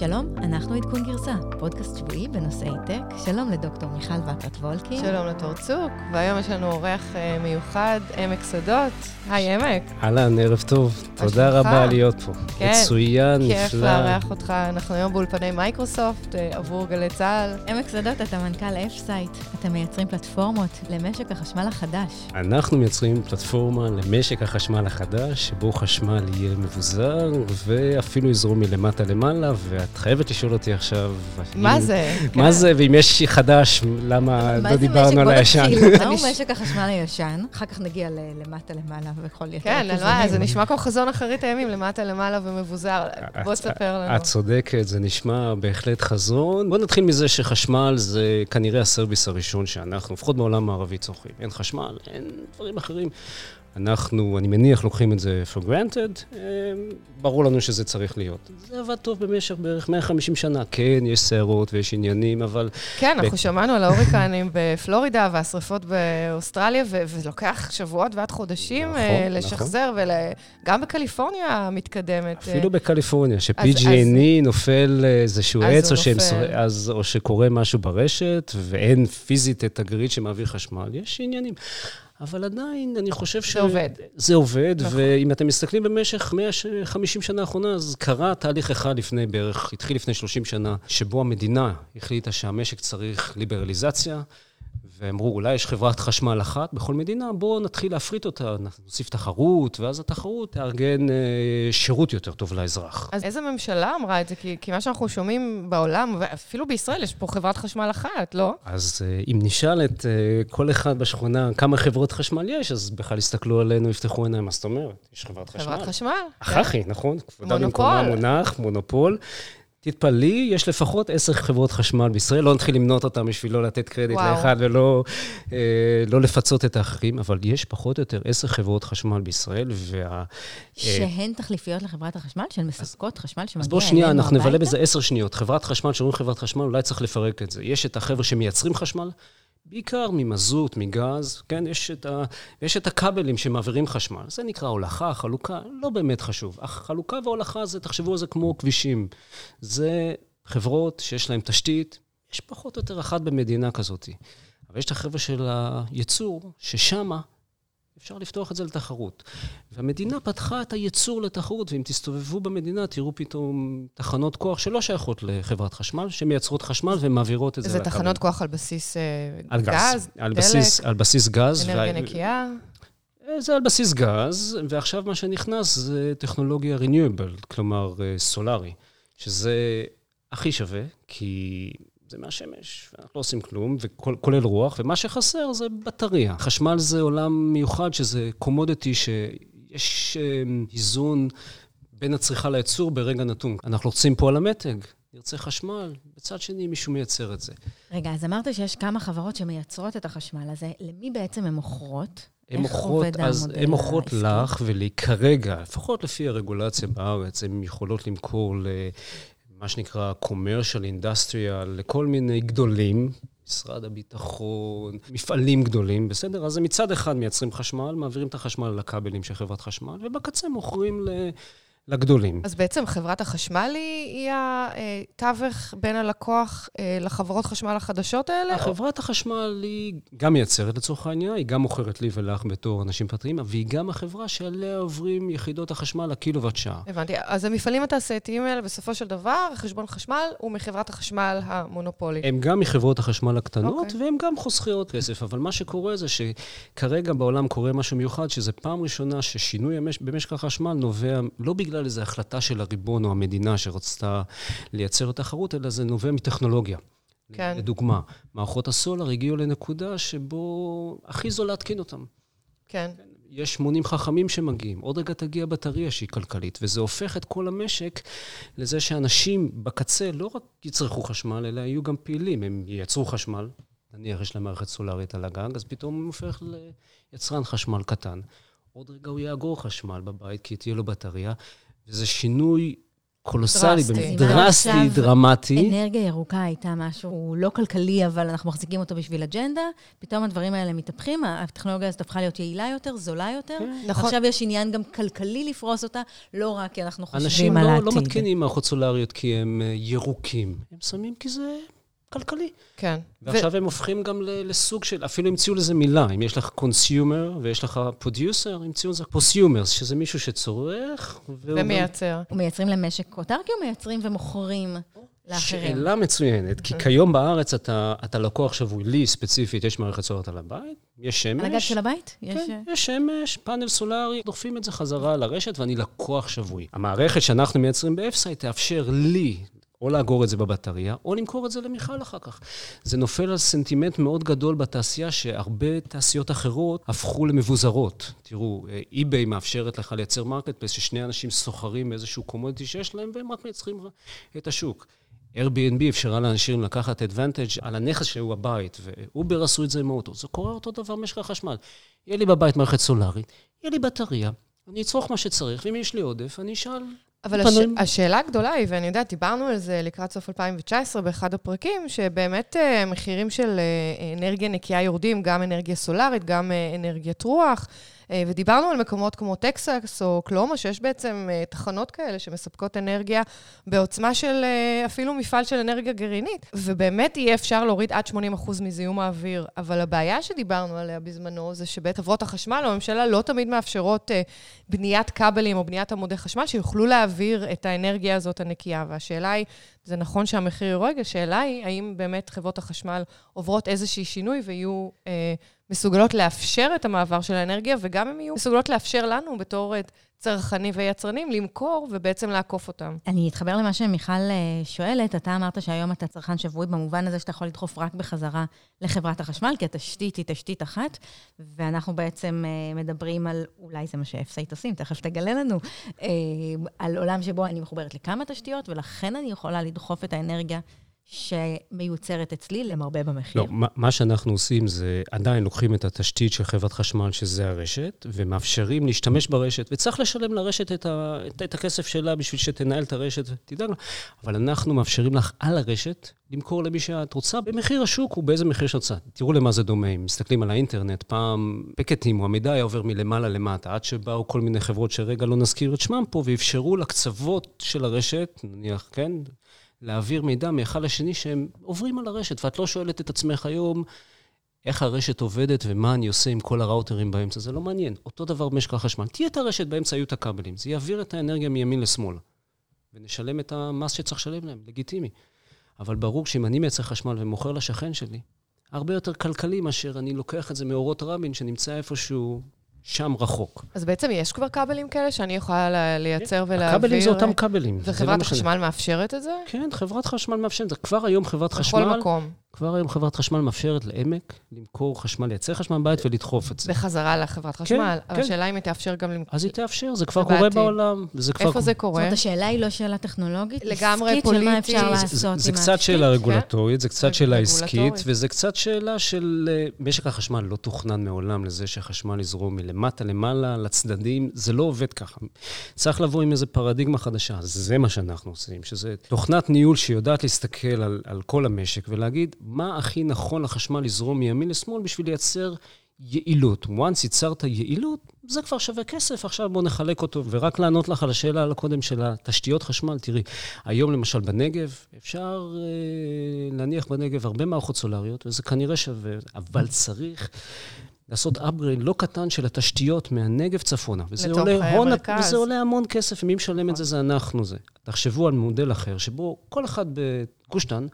שלום, אנחנו עדכון גרסה, פודקאסט שבועי בנושאי טק. שלום לדוקטור מיכל וקרת וולקין. שלום לתור צוק, והיום יש לנו אורח אה, מיוחד, עמק שדות. היי, עמק. אהלן, ערב טוב. תודה רבה להיות פה. כן, מצוין, נפלא. כיף לארח אותך. אנחנו היום באולפני מייקרוסופט אה, עבור גלי צה"ל. עמק שדות, אתה מנכ"ל אפסייט. אתם מייצרים פלטפורמות למשק החשמל החדש. אנחנו מייצרים פלטפורמה למשק החשמל החדש, שבו חשמל יהיה מבוזר, ואפילו יזרום מלמטה למעלה, ואת חייבת לשאול אותי עכשיו... מה זה? מה כן. זה, ואם יש חדש, למה מה לא זה דיברנו משק? על הישן? נתחיל. מהו משק החשמל הישן? אחר כך נגיע ל- למטה למעלה וכל יתר כן, מה? זה נשמע כמו חזון אחרית הימים, למטה למעלה ומבוזר. בוא תספר לנו. את צודקת, זה נשמע בהחלט חזון. בוא נתחיל מזה שחשמל זה כנראה הסרוויס הראשון שאנחנו, לפחות בעולם הערבי, צורכים. אין חשמל, אין דברים אחרים. אנחנו, אני מניח, לוקחים את זה for granted, אה, ברור לנו שזה צריך להיות. זה עבד טוב במשך בערך 150 שנה. כן, יש סערות ויש עניינים, אבל כן, אנחנו שמענו על ההוריקנים בפלורידה והשרפות באוסטרליה, ו- וזה לוקח שבועות ועד חודשים נכון, אה, נכון. לשחזר, וגם בקליפורניה המתקדמת. אה, אפילו בקליפורניה, אז- ש-PG&E נופל איזשהו אז עץ, שהם, אז, או שקורה משהו ברשת, ואין פיזית את הגריד שמעביר חשמל, יש עניינים. אבל עדיין, אני חושב ש... זה עובד. זה עובד, נכון. ואם אתם מסתכלים במשך 150 שנה האחרונה, אז קרה תהליך אחד לפני בערך, התחיל לפני 30 שנה, שבו המדינה החליטה שהמשק צריך ליברליזציה. ואמרו, אולי יש חברת חשמל אחת בכל מדינה, בואו נתחיל להפריט אותה, נוסיף תחרות, ואז התחרות תארגן אה, שירות יותר טוב לאזרח. אז איזה ממשלה אמרה את זה? כי, כי מה שאנחנו שומעים בעולם, ואפילו בישראל, יש פה חברת חשמל אחת, לא? אז אה, אם נשאל את אה, כל אחד בשכונה כמה חברות חשמל יש, אז בכלל יסתכלו עלינו, יפתחו עיניים, מה זאת אומרת? יש חברת חשמל. חברת חשמל. אחי, נכון? כבודה מונופול. מונח, מונופול. תתפלאי, יש לפחות עשר חברות חשמל בישראל, לא נתחיל למנות אותן בשביל לא לתת קרדיט וואו. לאחד ולא אה, לא לפצות את האחרים, אבל יש פחות או יותר עשר חברות חשמל בישראל, וה... שהן תחליפיות לחברת החשמל, שהן מספקות חשמל שמגיע אז אלינו בואו שנייה, אנחנו נבלה הביתה? בזה עשר שניות. חברת חשמל, כשאומרים חברת חשמל, אולי צריך לפרק את זה. יש את החבר'ה שמייצרים חשמל, בעיקר ממזוט, מגז, כן? יש את, ה, יש את הכבלים שמעבירים חשמל. זה נקרא הולכה, חלוקה, לא באמת חשוב. החלוקה וההולכה זה, תחשבו על זה כמו כבישים. זה חברות שיש להן תשתית, יש פחות או יותר אחת במדינה כזאת. אבל יש את החבר'ה של הייצור, ששמה אפשר לפתוח את זה לתחרות. והמדינה פתחה את הייצור לתחרות, ואם תסתובבו במדינה, תראו פתאום תחנות כוח שלא שייכות לחברת חשמל, שמייצרות חשמל ומעבירות את זה זה לקבלן. תחנות כוח על בסיס אה, על גז. גז, על דלק, בסיס, על בסיס גז. אנרגיה וה- נקייה. זה על בסיס גז, ועכשיו מה שנכנס זה טכנולוגיה renewable, כלומר אה, סולארי, שזה הכי שווה, כי זה מהשמש, ואנחנו לא עושים כלום, וכולל רוח, ומה שחסר זה בטריה. חשמל זה עולם מיוחד, שזה קומודיטי, שיש אה, איזון בין הצריכה לייצור ברגע נתון. אנחנו רוצים פה על המתג, נרצה חשמל, בצד שני מישהו מייצר את זה. רגע, אז אמרת שיש כמה חברות שמייצרות את החשמל הזה. למי בעצם הן מוכרות? הן מוכרות, אז הן מוכרות? לך ולי כרגע, לפחות לפי הרגולציה בארץ, הן יכולות למכור למה שנקרא commercial industrial, לכל מיני גדולים, משרד הביטחון, מפעלים גדולים, בסדר? אז הם מצד אחד מייצרים חשמל, מעבירים את החשמל לכבלים של חברת חשמל, ובקצה מוכרים ל... לגדולים. אז בעצם חברת החשמל היא, היא התווך בין הלקוח אה, לחברות חשמל החדשות האלה? חברת החשמל היא גם מייצרת לצורך העניין, היא גם מוכרת לי ולך בתור אנשים פרטיים, והיא גם החברה שעליה עוברים יחידות החשמל לקילוואט שעה. הבנתי. אז המפעלים התעשייתיים האלה, בסופו של דבר, חשבון חשמל הוא מחברת החשמל המונופולית. הם גם מחברות החשמל הקטנות, אוקיי. okay. והם גם חוסכי עוד כסף. אבל מה שקורה זה שכרגע בעולם קורה משהו מיוחד, שזה פעם ראשונה ששינוי. במשק החשמל נובע לא בגלל איזו החלטה של הריבון או המדינה שרצתה לייצר תחרות, אלא זה נובע מטכנולוגיה. כן. לדוגמה, מערכות הסולר הגיעו לנקודה שבו הכי זול להתקין אותן. כן. יש מונים חכמים שמגיעים, עוד רגע תגיע בטריה שהיא כלכלית, וזה הופך את כל המשק לזה שאנשים בקצה לא רק יצרכו חשמל, אלא יהיו גם פעילים. הם ייצרו חשמל, נניח יש להם מערכת סולארית על הגג, אז פתאום הוא הופך ליצרן חשמל קטן. עוד רגע הוא יאגור חשמל בבית, כי תהיה לו בטריה, וזה שינוי קולוסלי, דרסטי. דרסטי, עכשיו דרמטי. אנרגיה ירוקה הייתה משהו לא כלכלי, אבל אנחנו מחזיקים אותו בשביל אג'נדה, פתאום הדברים האלה מתהפכים, הטכנולוגיה הזאת הפכה להיות יעילה יותר, זולה יותר. נכון. עכשיו יש עניין גם כלכלי לפרוס אותה, לא רק כי אנחנו אנשים חושבים על לא, העתיד. לא מתקינים מערכות סולריות כי הם אה, ירוקים, הם שמים כי זה כלכלי. כן. ועכשיו הם הופכים גם ל- לסוג של, אפילו המציאו לזה מילה, אם יש לך consumer ויש לך producer, המציאו לזה prosumer, שזה מישהו שצורך. והוא גם- ומייצר. מייצרים למשק אוטרקי או מייצרים ומוכרים לאחרים? שאלה מצוינת, כי כיום בארץ אתה, אתה לקוח שבוי, לי ספציפית, יש מערכת סולרית על הבית, יש שמש. על הגג של הבית? יש... אה, כן, יש שמש, פאנל סולארי, דוחפים את זה חזרה לרשת ואני לקוח שבוי. המערכת שאנחנו מייצרים באפסייט תאפשר לי או לאגור את זה בבטריה, או למכור את זה למיכל אחר כך. זה נופל על סנטימנט מאוד גדול בתעשייה, שהרבה תעשיות אחרות הפכו למבוזרות. תראו, eBay מאפשרת לך לייצר marketplace, ששני אנשים סוחרים באיזשהו commodity שיש להם, והם רק מייצרים את השוק. Airbnb אפשרה לאנשים לקחת advantage על הנכס שהוא הבית, ו Uber עשו את זה עם האוטו. זה קורה אותו דבר במשק החשמל. יהיה לי בבית מערכת סולארית, יהיה לי בטריה, אני אצרוך מה שצריך, ואם יש לי עודף, אני אשאל אבל הש... השאלה הגדולה היא, ואני יודעת, דיברנו על זה לקראת סוף 2019 באחד הפרקים, שבאמת אה, מחירים של אה, אנרגיה נקייה יורדים, גם אנרגיה סולארית, גם אנרגיית רוח. ודיברנו על מקומות כמו טקסס או קלומה, שיש בעצם תחנות כאלה שמספקות אנרגיה בעוצמה של אפילו מפעל של אנרגיה גרעינית. ובאמת יהיה אפשר להוריד עד 80% מזיהום האוויר. אבל הבעיה שדיברנו עליה בזמנו, זה שבית חברות החשמל הממשלה לא תמיד מאפשרות בניית כבלים או בניית עמודי חשמל שיוכלו להעביר את האנרגיה הזאת הנקייה. והשאלה היא, זה נכון שהמחיר יורד, השאלה היא, האם באמת חברות החשמל עוברות איזשהי שינוי ויהיו... אה, מסוגלות לאפשר את המעבר של האנרגיה, וגם הם יהיו מסוגלות לאפשר לנו בתור צרכנים ויצרנים למכור ובעצם לעקוף אותם. אני אתחבר למה שמיכל שואלת. אתה אמרת שהיום אתה צרכן שבוי במובן הזה שאתה יכול לדחוף רק בחזרה לחברת החשמל, כי התשתית היא תשתית אחת, ואנחנו בעצם מדברים על, אולי זה מה שאפסייט עושים, תכף תגלה לנו, על עולם שבו אני מחוברת לכמה תשתיות, ולכן אני יכולה לדחוף את האנרגיה. שמיוצרת אצלי למרבה במחיר. לא, מה שאנחנו עושים זה עדיין לוקחים את התשתית של חברת חשמל, שזה הרשת, ומאפשרים להשתמש ברשת, וצריך לשלם לרשת את, ה, את, את הכסף שלה בשביל שתנהל את הרשת ותדאג לה, אבל אנחנו מאפשרים לך על הרשת למכור למי שאת רוצה, במחיר השוק הוא באיזה מחיר שאת רוצה. תראו למה זה דומה, אם מסתכלים על האינטרנט, פעם פקטים, או המידע היה עובר מלמעלה למטה, עד שבאו כל מיני חברות שרגע לא נזכיר את שמם פה, ואפשרו לקצוות של הרשת, נניח, כן? להעביר מידע מאחד לשני שהם עוברים על הרשת, ואת לא שואלת את עצמך היום איך הרשת עובדת ומה אני עושה עם כל הראוטרים באמצע, זה לא מעניין. אותו דבר במשק החשמל. תהיה את הרשת באמצע, היו את הכבלים. זה יעביר את האנרגיה מימין לשמאל, ונשלם את המס שצריך לשלם להם, לגיטימי. אבל ברור שאם אני מייצר חשמל ומוכר לשכן שלי, הרבה יותר כלכלי מאשר אני לוקח את זה מאורות רבין, שנמצא איפשהו שם רחוק. אז בעצם יש כבר כבלים כאלה שאני יכולה לייצר ולהעביר? הכבלים זה אותם כבלים. וחברת החשמל מאפשרת את זה? כן, חברת חשמל מאפשרת. זה. כבר היום חברת חשמל... בכל מקום. כבר היום חברת חשמל מאפשרת לעמק למכור חשמל, לייצר חשמל בבית ולדחוף את זה. בחזרה לחברת חשמל. כן, אבל השאלה אם היא תאפשר גם למכור. אז היא תאפשר, זה כבר קורה בעולם. איפה זה קורה? זאת אומרת, השאלה היא לא שאלה טכנולוגית, לגמרי פוליטית. של מה אפשר לעשות עם זה קצת שאלה רגולטורית, זה קצת שאלה עסקית, וזה קצת שאלה של... משק החשמל לא תוכנן מעולם לזה שהחשמל יזרום מלמטה למעלה, לצדדים, זה לא עובד ככה. צריך לבוא עם איזו פרדיגמה חדשה, זה מה שאנחנו עושים, שזה תוכנת ניהול שיודעת להסתכל על, על כל המשק ולהגיד, מה הכי נכון לחשמל לזרום מימין לשמאל בשביל לייצר יעילות. once ייצרת יעילות, זה כבר שווה כסף, עכשיו בואו נחלק אותו. ורק לענות לך על השאלה על הקודם של התשתיות חשמל, תראי, היום למשל בנגב, אפשר אה, להניח בנגב הרבה מערכות סולריות, וזה כנראה שווה, אבל צריך... לעשות upgrade לא קטן של התשתיות מהנגב צפונה. וזה עולה הון, וזה עולה המון כסף, ומי משלם את זה זה אנחנו זה. תחשבו על מודל אחר, שבו כל אחד בגוש דן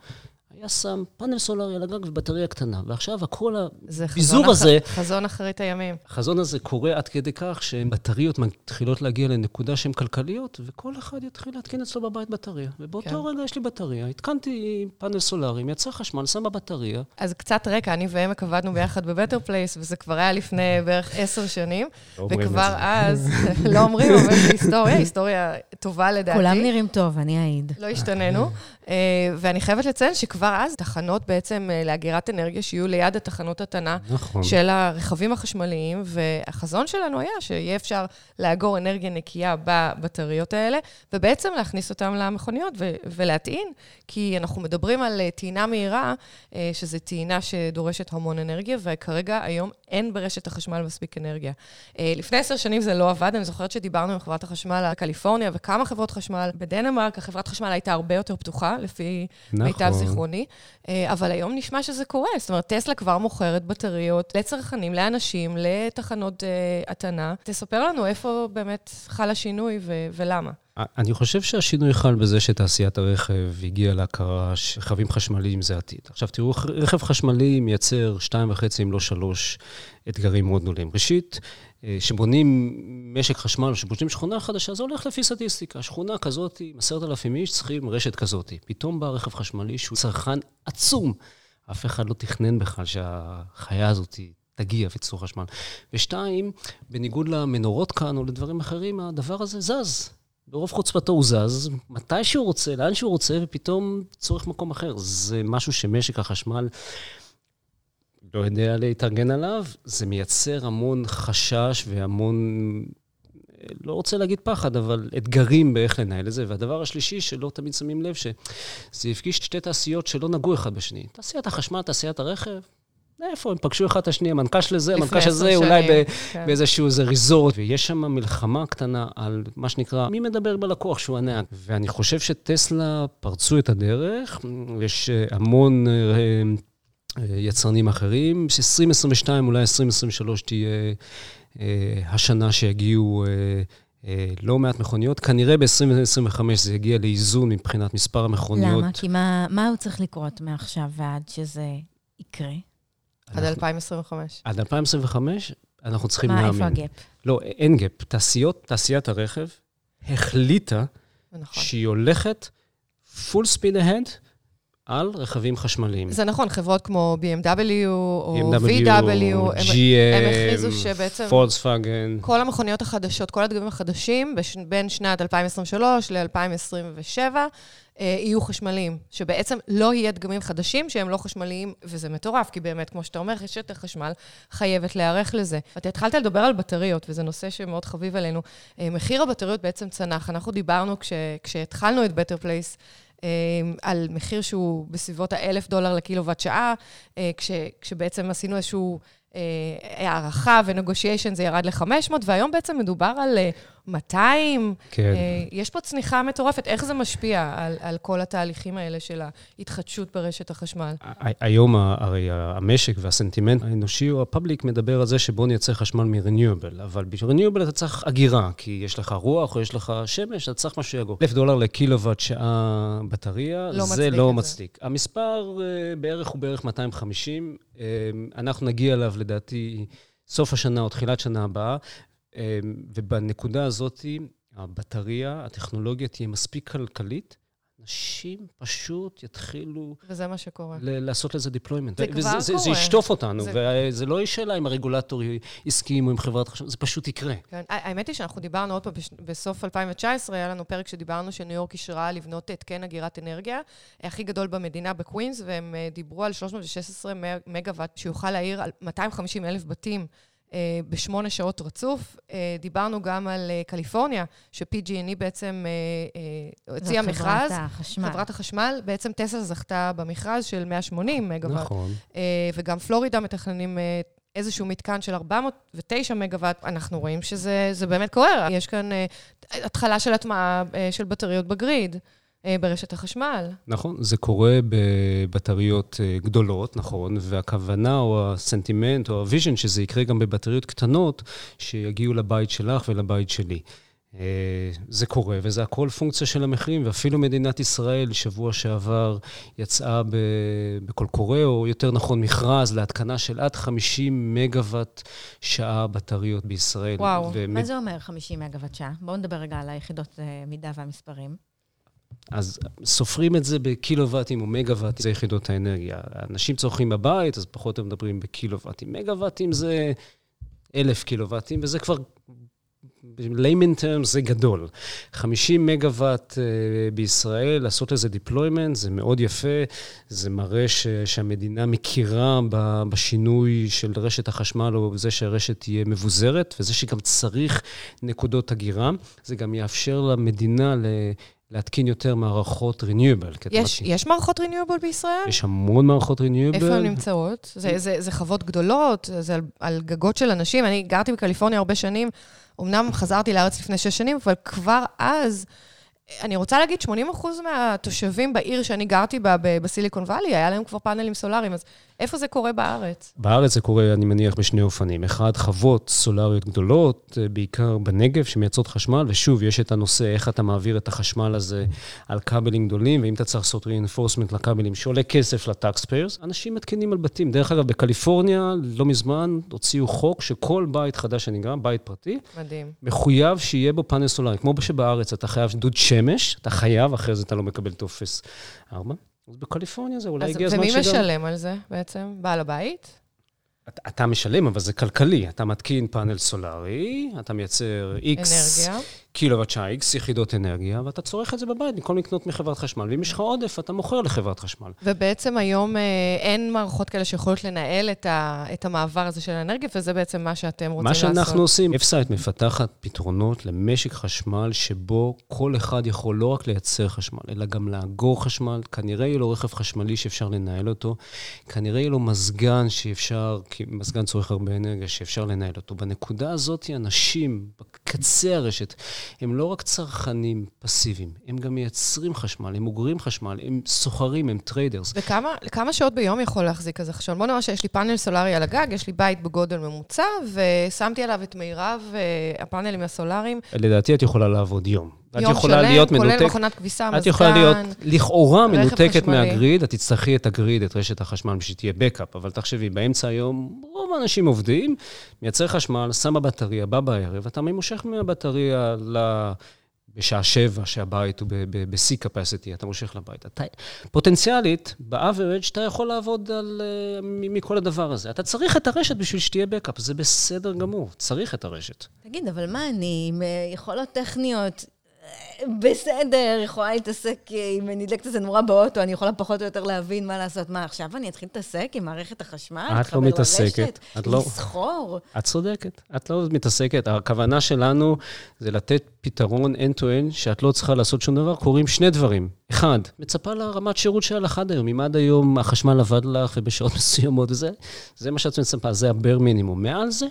היה שם פאנל סולארי על הגג ובטריה קטנה, ועכשיו הכל הביזור הזה... חזון אחרית הימים. החזון הזה קורה עד כדי כך שבטריות מתחילות להגיע לנקודה שהן כלכליות, וכל אחד יתחיל להתקין אצלו בבית בטריה. ובאותו כן. רגע יש לי בטריה, התקנתי פאנל סולארי, מייצר חשמל, שם בבטריה. אז קצת רקע, אני ועמק עבדנו ביחד ב Better Place, וזה כבר היה לפני בערך עשר שנים. לא וכבר אז, לא אומרים, אבל זה היסטוריה, היסטוריה טובה לדעתי. כולם נראים טוב, אני אעיד. לא השתננו. ואני חייבת לציין שכבר כבר אז תחנות בעצם אה, לאגירת אנרגיה שיהיו ליד התחנות הטענה נכון. של הרכבים החשמליים, והחזון שלנו היה שיהיה אפשר לאגור אנרגיה נקייה בבטריות האלה, ובעצם להכניס אותן למכוניות ו- ולהטעין, כי אנחנו מדברים על אה, טעינה מהירה, אה, שזו טעינה שדורשת המון אנרגיה, וכרגע היום אין ברשת החשמל מספיק אנרגיה. לפני עשר שנים זה לא עבד, אני זוכרת שדיברנו עם חברת החשמל על קליפורניה וכמה חברות חשמל. בדנמרק החברת חשמל הייתה הרבה יותר פתוחה, לפי נכון. מיטב זיכרוני, אבל היום נשמע שזה קורה. זאת אומרת, טסלה כבר מוכרת בטריות לצרכנים, לאנשים, לתחנות uh, הטענה. תספר לנו איפה באמת חל השינוי ו- ולמה. אני חושב שהשינוי חל בזה שתעשיית הרכב הגיעה להכרה שרכבים חשמליים זה עתיד. עכשיו תראו, רכב חשמלי מייצר שתיים וחצי, אם לא שלוש, אתגרים מאוד גדולים. ראשית, אה, שבונים משק חשמל, שבונים שכונה חדשה, זה הולך לפי סטטיסטיקה. שכונה כזאת, עם עשרת אלפים איש, צריכים רשת כזאת. פתאום בא רכב חשמלי שהוא צרכן עצום. אף אחד לא תכנן בכלל שהחיה הזאת תגיע וצרוך חשמל. ושתיים, בניגוד למנורות כאן או לדברים אחרים, הדבר הזה זז. ברוב חוצפתו הוא זז, מתי שהוא רוצה, לאן שהוא רוצה, ופתאום צורך מקום אחר. זה משהו שמשק החשמל לא יודע להתארגן עליו, זה מייצר המון חשש והמון, לא רוצה להגיד פחד, אבל אתגרים באיך לנהל את זה. והדבר השלישי, שלא תמיד שמים לב, שזה הפגיש שתי תעשיות שלא נגעו אחד בשני. תעשיית החשמל, תעשיית הרכב, איפה, הם פגשו אחד את השני, המנכ"ל של זה, המנכ"ל של זה, אולי ב, כן. באיזשהו איזה ריזורט, ויש שם מלחמה קטנה על מה שנקרא, מי מדבר בלקוח שהוא ענק. ואני חושב שטסלה פרצו את הדרך, יש אה, המון... אה, יצרנים אחרים, ש-2022, אולי 2023 תהיה אה, השנה שיגיעו אה, אה, לא מעט מכוניות. כנראה ב-2025 זה יגיע לאיזון מבחינת מספר המכוניות. למה? כי מה, מה הוא צריך לקרות מעכשיו ועד שזה יקרה? עד 2025. עד 2025 אנחנו צריכים להאמין. מה, איפה ה gap? לא, אין gap. תעשיות, תעשיית הרכב החליטה נכון. שהיא הולכת full speed ahead על רכבים חשמליים. זה נכון, חברות כמו BMW או BMW, VW, GM, הם הכריזו שבעצם... פולקסווגן. כל המכוניות החדשות, כל הדגמים החדשים, בין שנת 2023 ל-2027, אה, יהיו חשמליים, שבעצם לא יהיה דגמים חדשים שהם לא חשמליים, וזה מטורף, כי באמת, כמו שאתה אומר, רשת החשמל חייבת להיערך לזה. אתה התחלת לדבר על בטריות, וזה נושא שמאוד חביב עלינו. אה, מחיר הבטריות בעצם צנח. אנחנו דיברנו, כש, כשהתחלנו את Better Place, אה, על מחיר שהוא בסביבות ה-1,000 דולר לקילוואט שעה, אה, כש, כשבעצם עשינו איזשהו אה, הערכה ונגושיישן זה ירד ל-500, והיום בעצם מדובר על 200. כן. יש פה צניחה מטורפת. איך זה משפיע על, על כל התהליכים האלה של ההתחדשות ברשת החשמל? היום הרי המשק והסנטימנט האנושי או הפאבליק מדבר על זה שבואו נייצר חשמל מ-renewable, אבל בשביל renewable אתה צריך אגירה, כי יש לך רוח או יש לך שמש, אתה צריך משהו שיגור. 1,000 דולר לקילוואט שעה בטריה, לא זה לא מצדיק. זה. המספר בערך הוא בערך 250. אנחנו נגיע אליו לדעתי, סוף השנה או תחילת שנה הבאה, ובנקודה הזאת, הבטריה, הטכנולוגיה תהיה מספיק כלכלית, אנשים פשוט יתחילו... וזה מה שקורה. לעשות לזה deployment. זה כבר קורה. זה ישטוף אותנו, זה... וזה לא יהיה שאלה אם הרגולטור יסכים או עם חברת חשמל, זה פשוט יקרה. כן. האמת היא שאנחנו דיברנו עוד פעם, בסוף 2019, היה לנו פרק שדיברנו שניו יורק אישרה לבנות התקן אגירת אנרגיה, הכי גדול במדינה בקווינס, והם אה, דיברו על 316 מגוואט, שיוכל להעיר על 250 אלף בתים. אה, בשמונה שעות רצוף. אה, דיברנו גם על אה, קליפורניה, ש-PG&E בעצם הציעה מכרז. חברת החשמל. חברת החשמל. בעצם טסלה זכתה במכרז של 180 מגוואט. נכון. וגם פלורידה מתכננים איזשהו מתקן של 409 מגוואט, אנחנו רואים שזה באמת קורה. יש כאן התחלה של הטמעה של בטריות ב grid. אה, ברשת החשמל. נכון, זה קורה בבטריות אה, גדולות, נכון, והכוונה או הסנטימנט או ה vision שזה יקרה גם בבטריות קטנות, שיגיעו לבית שלך ולבית שלי. אה, זה קורה, וזה הכל פונקציה של המחירים, ואפילו מדינת ישראל, שבוע שעבר, יצאה בקול קורא, או יותר נכון, מכרז להתקנה של עד 50 מגוואט שעה בטריות בישראל. וואו, ומת... מה זה אומר 50 מגוואט שעה? בואו נדבר רגע על היחידות מידה והמספרים. אז סופרים את זה בקילוואטים או מגוואטים, זה יחידות האנרגיה. אנשים צורכים בבית, אז פחות הם מדברים בקילוואטים. מגוואטים זה אלף קילוואטים, וזה כבר ב-layman terms זה גדול. 50 מגוואט uh, בישראל, לעשות לזה deployment, זה מאוד יפה, זה מראה ש, שהמדינה מכירה בשינוי של רשת החשמל, או בזה שהרשת תהיה מבוזרת, וזה שגם צריך נקודות הגירה. זה גם יאפשר למדינה ל... להתקין יותר מערכות renewable. יש, יש מערכות renewable בישראל? יש המון מערכות renewable. איפה הן נמצאות? זה, זה, זה חוות גדולות, זה על, על גגות של אנשים. אני גרתי בקליפורניה הרבה שנים, אמנם חזרתי לארץ לפני שש שנים, אבל כבר אז... אני רוצה להגיד, 80 אחוז מהתושבים בעיר שאני גרתי בה, בסיליקון וואלי, היה להם כבר פאנלים סולאריים, אז איפה זה קורה בארץ? בארץ זה קורה, אני מניח, בשני אופנים. אחד, חוות סולריות גדולות, אה, בעיקר בנגב, שמייצרות חשמל, ושוב, יש את הנושא איך אתה מעביר את החשמל הזה על כבלים גדולים, ואם אתה צריך לעשות reinforcement לכבלים שעולה כסף ל taxpayers, אנשים מתקינים על בתים. דרך אגב, בקליפורניה, לא מזמן, הוציאו חוק שכל בית חדש שנגמר, בית פרטי, מדהים. מחויב שיהיה בו פאנל סולארי. כמו שבארץ אתה חייב דוד שמש, אתה חייב, אחרת אתה לא מקבל טופס 4. אז בקליפורניה זה אולי הגיע הזמן שגם... ומי משלם על זה בעצם? בעל הבית? אתה, אתה משלם, אבל זה כלכלי. אתה מתקין פאנל סולארי, אתה מייצר X... אנרגיה. קילוואט שעה, X יחידות אנרגיה, ואתה צורך את זה בבית במקום לקנות מחברת חשמל. ואם יש לך עודף, אתה מוכר לחברת חשמל. ובעצם היום אה, אין מערכות כאלה שיכולות לנהל את, ה, את המעבר הזה של האנרגיה, וזה בעצם מה שאתם רוצים לעשות. מה שאנחנו עושים, אפסייט מפתחת פתרונות למשק חשמל שבו כל אחד יכול לא רק לייצר חשמל, אלא גם לאגור חשמל. כנראה יהיה לו רכב חשמלי שאפשר לנהל אותו, כנראה יהיה לו מזגן שאפשר, כי מזגן צורך הרבה אנרגיה, שאפשר לנהל אותו. בנקודה הזאת, אנשים, בקצה הרשת, הם לא רק צרכנים פסיביים, הם גם מייצרים חשמל, הם אוגרים חשמל, הם סוחרים, הם traders. וכמה שעות ביום יכול להחזיק כזה חשמל? בוא נראה שיש לי פאנל סולארי על הגג, יש לי בית בגודל ממוצע, ושמתי עליו את מירב אה, הפאנלים הסולאריים. לדעתי את יכולה לעבוד יום. יום שלם, כולל מנותק, מכונת כביסה, מזגן, את יכולה להיות לכאורה מנותקת מהגריד, את תצטרכי את הגריד, את רשת החשמל, בשביל שתהיה בקאפ, אבל תחשבי, באמצע היום רוב האנשים עובדים, מייצר חשמל, שם בבטריה, בא בערב, אתה ממושך מהבטריה ל... בשעה שבע, שהבית הוא בשיא capacity, אתה מושך לבית. אתה, פוטנציאלית, ב-average, אתה יכול לעבוד על, uh, מכל הדבר הזה. אתה צריך את הרשת בשביל שתהיה בקאפ, זה בסדר גמור, צריך את הרשת. תגיד, אבל מה אני, עם אה, יכולות טכניות, בסדר, יכולה להתעסק, אם נדלקת איזה נורה באוטו, אני יכולה פחות או יותר להבין מה לעשות. מה, עכשיו אני אתחיל להתעסק עם מערכת החשמל? את לא מתעסקת. את לא... לסחור? את צודקת, את לא מתעסקת. הכוונה שלנו זה לתת פתרון end-to-end, שאת לא צריכה לעשות שום דבר. קורים שני דברים. אחד, מצפה לרמת שירות שהיה לך עד היום. אם עד היום החשמל עבד לך ובשעות מסוימות וזה, זה מה שאת מצפה, זה הבר מינימום. מעל זה,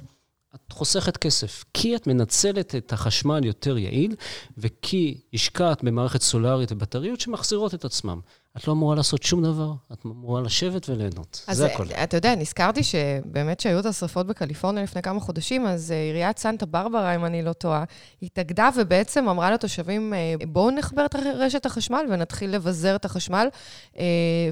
את חוסכת כסף, כי את מנצלת את החשמל יותר יעיל, וכי השקעת במערכת סולארית ובטריות שמחזירות את עצמם. את לא אמורה לעשות שום דבר, את אמורה לשבת וליהנות. זה הכול. אז אתה יודע, נזכרתי שבאמת שהיו את השרפות בקליפורניה לפני כמה חודשים, אז uh, עיריית סנטה ברברה, אם אני לא טועה, התאגדה ובעצם אמרה לתושבים, uh, בואו נחבר את רשת החשמל ונתחיל לבזר את החשמל.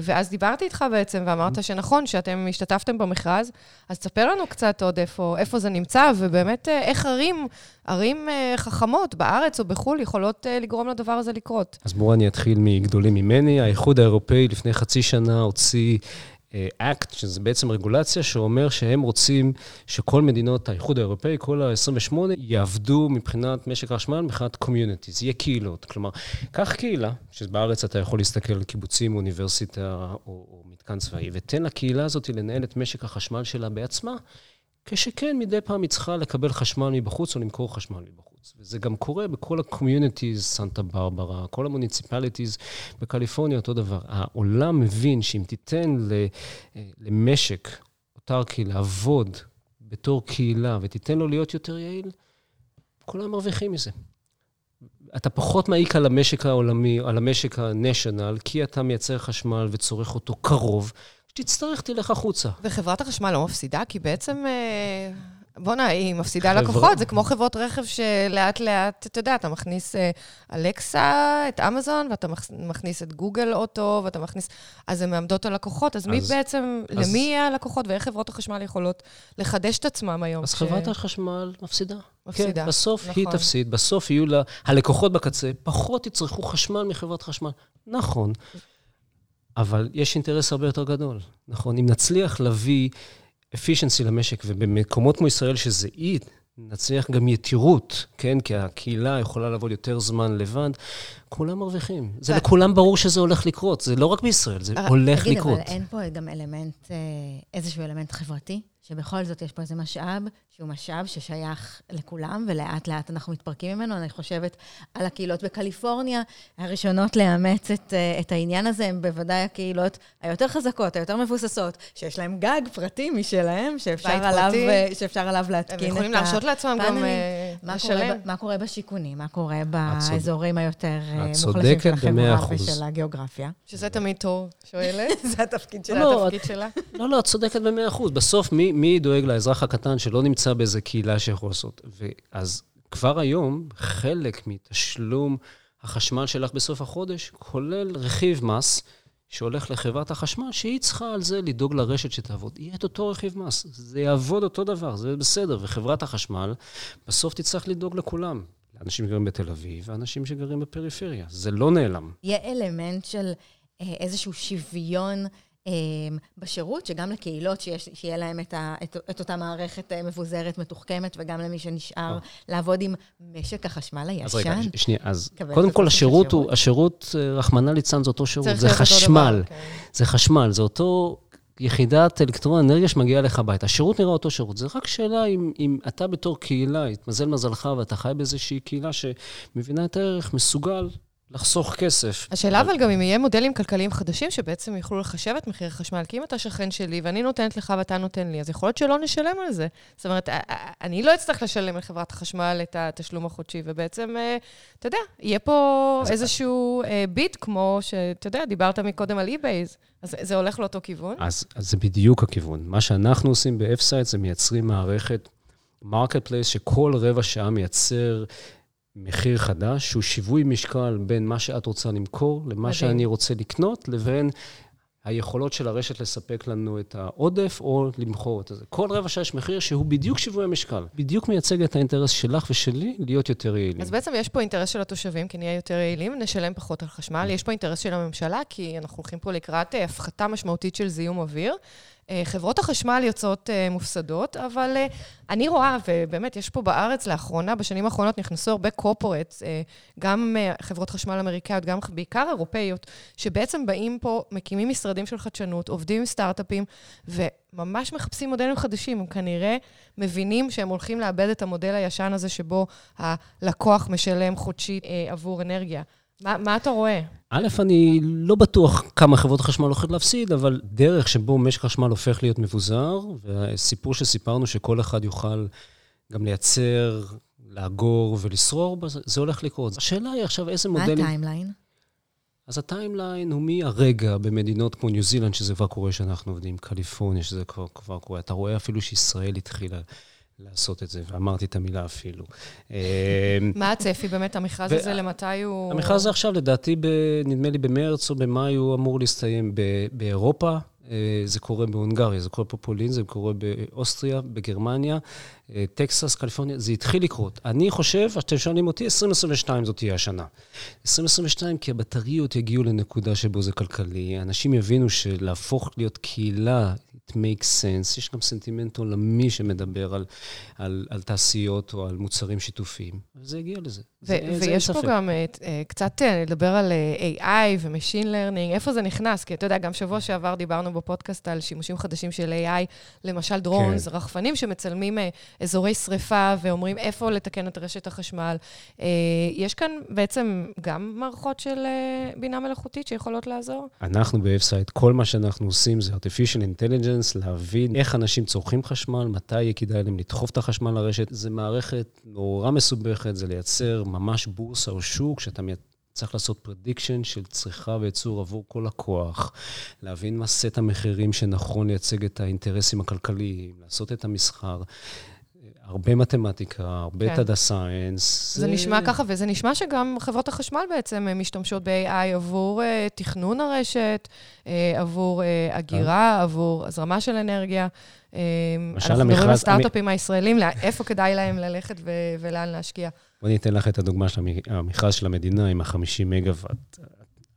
ואז דיברתי איתך בעצם, ואמרת שנכון, שאתם השתתפתם במכרז, אז תספר לנו קצת עוד איפה, איפה זה נמצא, ובאמת איך ערים, ערים חכמות בארץ או בחו"ל יכולות לגרום לדבר הזה לקרות. אז בואו אני אתחיל מגדולים ממני. האיחוד האיחוד האירופאי לפני חצי שנה הוציא act, אה, שזה בעצם רגולציה שאומר שהם רוצים שכל מדינות האיחוד האירופאי, כל ה-28, יעבדו מבחינת משק החשמל, מבחינת communities, יהיה קהילות. כלומר, קח קהילה, שבארץ אתה יכול להסתכל על קיבוצים, אוניברסיטה או, או מתקן צבאי, ותן לקהילה הזאת לנהל את משק החשמל שלה בעצמה, כשכן, מדי פעם היא צריכה לקבל חשמל מבחוץ או למכור חשמל מבחוץ. וזה גם קורה בכל ה-communities, סנטה ברברה, כל המוניציפליטיז בקליפורניה, אותו דבר. העולם מבין שאם תיתן למשק אוטרקי לעבוד בתור קהילה ותיתן לו להיות יותר יעיל, כולם מרוויחים מזה. אתה פחות מעיק על המשק העולמי, על המשק ה-national, כי אתה מייצר חשמל וצורך אותו קרוב. כשתצטרך, תלך החוצה. וחברת החשמל לא מפסידה? כי בעצם אה, בואנה, היא מפסידה חבר... לקוחות, זה כמו חברות רכב שלאט לאט, אתה יודע, אתה מכניס אה, אלקסה, את אמזון, ואתה מכניס את גוגל אוטו, ואתה מכניס... אז הן מעמדות הלקוחות. אז, אז מי בעצם, אז... למי יהיה הלקוחות, ואיך חברות החשמל יכולות לחדש את עצמם היום? אז ש... חברת החשמל מפסידה. מפסידה, כן, בסוף נכון. היא תפסיד, בסוף יהיו לה... הלקוחות בקצה פחות יצרכו חשמל מחברת חשמל. נכון, אבל יש אינטרס הרבה יותר גדול. נכון, אם נצליח להביא... efficiency למשק, ובמקומות כמו ישראל, שזה אי, נצליח גם יתירות, כן? כי הקהילה יכולה לעבוד יותר זמן לבד, כולם מרוויחים. זה לכולם ברור שזה הולך לקרות, זה לא רק בישראל, זה הולך לקרות. תגיד, אבל אין פה גם אלמנט, איזשהו אלמנט חברתי? שבכל זאת יש פה איזה משאב, שהוא משאב ששייך לכולם, ולאט לאט אנחנו מתפרקים ממנו. אני חושבת על הקהילות בקליפורניה, הראשונות לאמץ את, אה, את העניין הזה, הן בוודאי הקהילות היותר חזקות, היותר מבוססות, שיש להן גג פרטי משלהם, שאפשר, עליו, פרטי. אה, שאפשר עליו להתקין את הפאנלים. הם יכולים להרשות לעצמם גם אה, לשלם. מה קורה בשיכונים? מה קורה באזורים היותר מוחלשים של החברה ושל הגיאוגרפיה? שזה תמיד טוב, שואלת. זה התפקיד שלה, לא, התפקיד שלה. לא, לא, את צודקת במאה אחוז. בסוף, מי, מי דואג לאזרח הקטן שלא נמצא באיזה קהילה שיכול לעשות? אז כבר היום, חלק מתשלום החשמל שלך בסוף החודש, כולל רכיב מס, שהולך לחברת החשמל, שהיא צריכה על זה לדאוג לרשת שתעבוד. יהיה את אותו רכיב מס, זה יעבוד אותו דבר, זה בסדר. וחברת החשמל בסוף תצטרך לדאוג לכולם. לאנשים שגרים בתל אביב ואנשים שגרים בפריפריה. זה לא נעלם. יהיה אלמנט של אה, איזשהו שוויון בשירות, שגם לקהילות, שיש, שיהיה להם את, ה, את, את אותה מערכת אה, מבוזרת, מתוחכמת, וגם למי שנשאר לעבוד עם משק החשמל הישן. אז רגע, שנייה, אז קודם כל, השירות הוא, השירות, אה, רחמנא ליצלן, זה אותו שירות, זה חשמל. דבר, כן. זה חשמל, זה אותו יחידת אלקטרון אנרגיה שמגיעה לך הביתה. השירות נראה אותו שירות. זה רק שאלה אם, אם אתה בתור קהילה, התמזל מזלך ואתה חי באיזושהי קהילה שמבינה את הערך, מסוגל לחסוך כסף. השאלה אבל גם אם יהיה מודלים כלכליים חדשים שבעצם יוכלו לחשב את מחיר החשמל, כי אם אתה שכן שלי ואני נותנת לך ואתה נותן לי, אז יכול להיות שלא נשלם על זה. זאת אומרת, אני לא אצטרך לשלם לחברת החשמל את התשלום החודשי, ובעצם, אה, אתה יודע, יהיה פה איזשהו אה, bid, כמו שאתה יודע, דיברת מקודם על eBay, אז זה הולך לאותו כיוון? אז, אז זה בדיוק הכיוון. מה שאנחנו עושים ב-FSIGHT זה מייצרים מערכת marketplace שכל רבע שעה מייצר מחיר חדש, שהוא שיווי משקל בין מה שאת רוצה למכור למה מדהים. שאני רוצה לקנות, לבין היכולות של הרשת לספק לנו את העודף או למכור את זה. כל רבע שעה יש מחיר שהוא בדיוק שיווי המשקל. בדיוק מייצג את האינטרס שלך ושלי להיות יותר יעילים. אז בעצם יש פה אינטרס של התושבים, כי נהיה יותר יעילים, נשלם פחות על חשמל. יש פה אינטרס של הממשלה, כי אנחנו הולכים פה לקראת אה, הפחתה משמעותית של זיהום אוויר. אה, חברות החשמל יוצאות אה, מופסדות, אבל אה, אני רואה, ובאמת, יש פה בארץ לאחרונה, בשנים האחרונות נכנסו הרבה קורפורט, גם חברות חשמל אמריקאיות, גם בעיקר אירופאיות, שבעצם באים פה, מקימים משרדים של חדשנות, עובדים עם סטארט-אפים, וממש מחפשים מודלים חדשים. הם כנראה מבינים שהם הולכים לאבד את המודל הישן הזה, שבו הלקוח משלם חודשית עבור אנרגיה. מה, מה אתה רואה? א', אני לא בטוח כמה חברות החשמל הולכות להפסיד, אבל דרך שבו משק חשמל הופך להיות מבוזר, והסיפור שסיפרנו שכל אחד יוכל גם לייצר, לאגור ולסחור, זה הולך לקרות. השאלה היא עכשיו איזה מודלים... מה ה timeline? אז ה timeline הוא מהרגע במדינות כמו ניו זילנד, שזה כבר קורה שאנחנו עובדים, קליפורניה, שזה כבר, כבר קורה. אתה רואה אפילו שישראל התחילה לעשות את זה, ואמרתי את המילה אפילו. מה הצפי באמת, המכרז הזה, למתי הוא... המכרז הזה עכשיו, לדעתי, נדמה לי במרץ או במאי, הוא אמור להסתיים באירופה. אה, זה קורה בהונגריה, זה קורה בפולין, זה קורה באוסטריה, בגרמניה, טקסס, קליפורניה, זה התחיל לקרות. אני חושב, אתם שואלים אותי, 2022 זאת תהיה השנה. 2022, כי הבטריות יגיעו לנקודה שבו זה כלכלי, אנשים יבינו שלהפוך להיות קהילה it makes sense. יש גם סנטימנט עולמי שמדבר על, על, על תעשיות או על מוצרים שיתופיים, וזה הגיע לזה. ו- זה, ויש זה פה גם uh, קצת uh, לדבר על uh, AI ו-Machine Learning, איפה זה נכנס? כי אתה יודע, גם שבוע שעבר דיברנו בפודקאסט על שימושים חדשים של AI, למשל drones, כן. רחפנים שמצלמים אה, אזורי שריפה ואומרים איפה לתקן את רשת החשמל. אה, יש כאן בעצם גם מערכות של אה, בינה מלאכותית שיכולות לעזור? אנחנו ב-FSIGHT, כל מה שאנחנו עושים זה artificial intelligence. להבין איך אנשים צורכים חשמל, מתי יהיה כדאי להם לדחוף את החשמל לרשת. זו מערכת נורא מסובכת, זה לייצר ממש בורסה או שוק, שאתה צריך לעשות prediction של צריכה וייצור עבור כל לקוח, להבין מה סט המחירים שנכון לייצג את האינטרסים הכלכליים, לעשות את המסחר. הרבה מתמטיקה, הרבה כן. data science. זה, נשמע ככה, וזה נשמע שגם חברות החשמל בעצם אה, משתמשות ב-AI עבור אה, תכנון הרשת, אה, עבור אה, אגירה, עבור הזרמה של אנרגיה. אנחנו מדברים על סטארט-אפים הישראלים, איפה כדאי להם ללכת ולאן להשקיע. בואי ניתן לך את הדוגמה של המכרז של המדינה עם ה-50 מגוואט.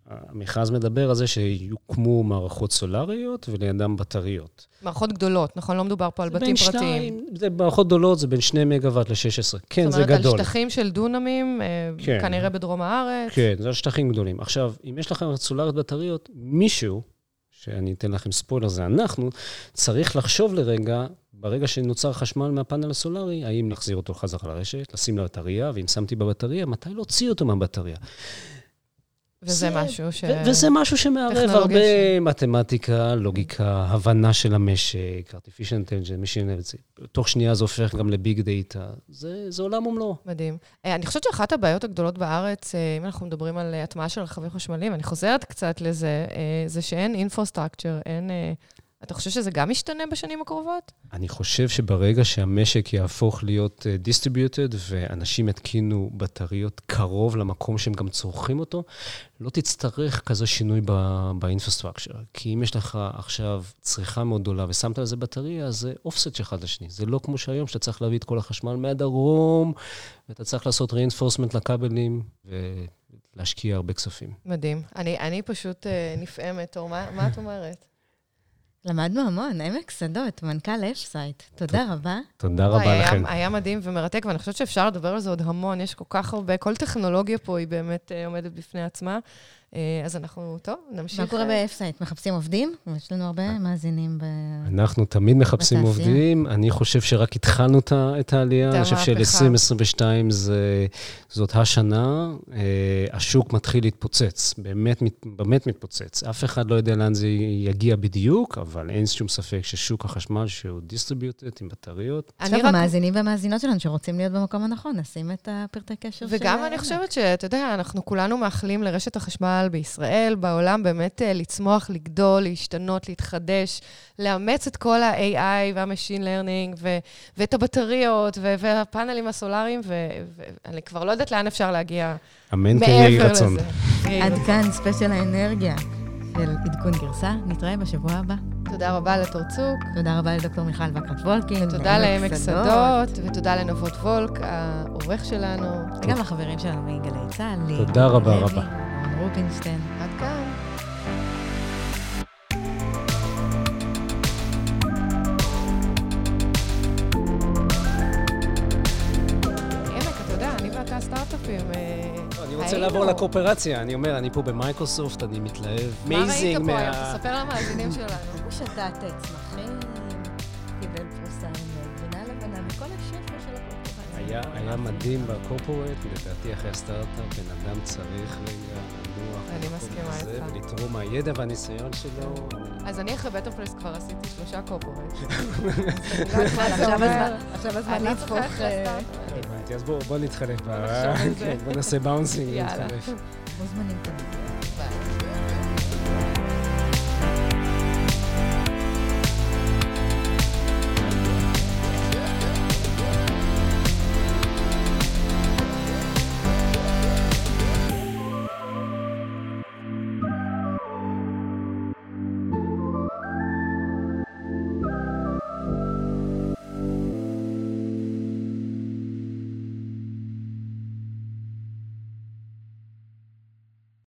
המכרז מדבר על זה שיוקמו מערכות סולריות ולידם בטריות. מערכות גדולות, נכון? לא מדובר פה על בתים פרטיים. שניים, זה מערכות גדולות, זה בין 2 מגוואט ל-16. כן, זה זאת אומרת, גדול. על שטחים של דונמים, אה, כן. כנראה בדרום הארץ. כן, זה על שטחים גדולים. עכשיו, אם יש לכם סולריות בטריות, מישהו, שאני אתן לכם ספוילר, זה אנחנו, צריך לחשוב לרגע, ברגע שנוצר חשמל מהפאנל הסולארי, האם נחזיר אותו חזרה לרשת, לשים לבטריה, ואם שמתי בבטריה, מתי להוציא אותו מהבטריה. וזה זה- משהו ש... ו- וזה משהו שמערב הרבה ש- מתמטיקה, לוגיקה, הבנה של המשק, artificial intelligence, machine. תוך שנייה זה הופך גם ל big data. זה, זה עולם ומלואו. מדהים. אה, אני חושבת שאחת הבעיות הגדולות בארץ, אה, אם אנחנו מדברים על הטמעה של רכבים חשמליים, אני חוזרת קצת לזה, אה, זה שאין infrastructure, אין... אה, אתה חושב שזה גם ישתנה בשנים הקרובות? אני חושב שברגע שהמשק יהפוך להיות אה, distributed ואנשים יתקינו בטריות קרוב למקום שהם גם צורכים אותו, לא תצטרך כזה שינוי ב infrastructure. כי אם יש לך עכשיו צריכה מאוד גדולה ושמת על זה בטריה, אז זה offset של אחד לשני. זה לא כמו שהיום שאתה צריך להביא את כל החשמל מהדרום, ואתה צריך לעשות reinforcement לכבלים ולהשקיע הרבה כספים. מדהים. אני, אני פשוט אה, נפעמת, אור, מה, מה את אומרת? למדנו המון, עמק שדות, מנכ"ל FSIGHT. תודה רבה. תודה רבה היה, לכם. היה מדהים ומרתק, ואני חושבת שאפשר לדבר על זה עוד המון, יש כל כך הרבה, כל טכנולוגיה פה היא באמת אה, עומדת בפני עצמה. אה, אז אנחנו, טוב, נמשיך. מה קורה אה, ב FSIGHT? מחפשים עובדים? יש לנו הרבה מאזינים ב... אנחנו תמיד מחפשים בתעשייה. עובדים. אני חושב שרק התחלנו את העלייה. אני חושב המהפכה. של-2022 זאת השנה. אה, השוק מתחיל להתפוצץ, באמת מת- באמת מתפוצץ. אף אחד לא יודע לאן זה יגיע בדיוק, אבל אין שום ספק ששוק החשמל, שהוא distributed עם בטריות, עכשיו, רק- המאזינים והמאזינות שלנו שרוצים להיות במקום הנכון, נשים את הפרטי קשר של... וגם אני. חושבת שאתה יודע, אנחנו כולנו מאחלים לרשת החשמל בישראל, בעולם, באמת אה, לצמוח, לגדול, להשתנות, להתחדש, לאמץ את כל ה-AI וה-Machine Learning ו- ואת הבטריות ו- והפאנלים הסולאריים, ו- ואני כבר לא יודעת לאן אפשר להגיע אמן כן יהי רצון. עד. כאן ספיישל האנרגיה של עדכון גרסה. נתראה בשבוע הבא. תודה רבה לתור צוק, תודה רבה לדוקטור מיכל וקרת וולקין. תודה לעמק שדות, ותודה לנבות וולק, העורך שלנו. וגם לחברים שלנו מגלי צה"ל. תודה רבה רבה. רובינשטיין. עד כאן. אתה יודע, אני. אה, רוצה. לעבור לקואופרציה. אני אומר, אני פה במייקרוסופט, אני מתלהב. מה ראית פה. היום? תספר למאזינים שלנו. שתת צמחים, היה, היה מדהים ב corporate, לדעתי אחרי הסטארט-אפ, בן אדם צריך רגע לנוח. אני מסכימה איתך. ולתרום מהידע והניסיון שלו. אז אני אחרי Better Place כבר עשיתי שלושה corporate. עכשיו הזמן- להפוך... ללכת אה. הבנתי, אז בואו בוא נתחלף. זה. כן, נעשה bouncing יאללה. מוזמנים תמיד.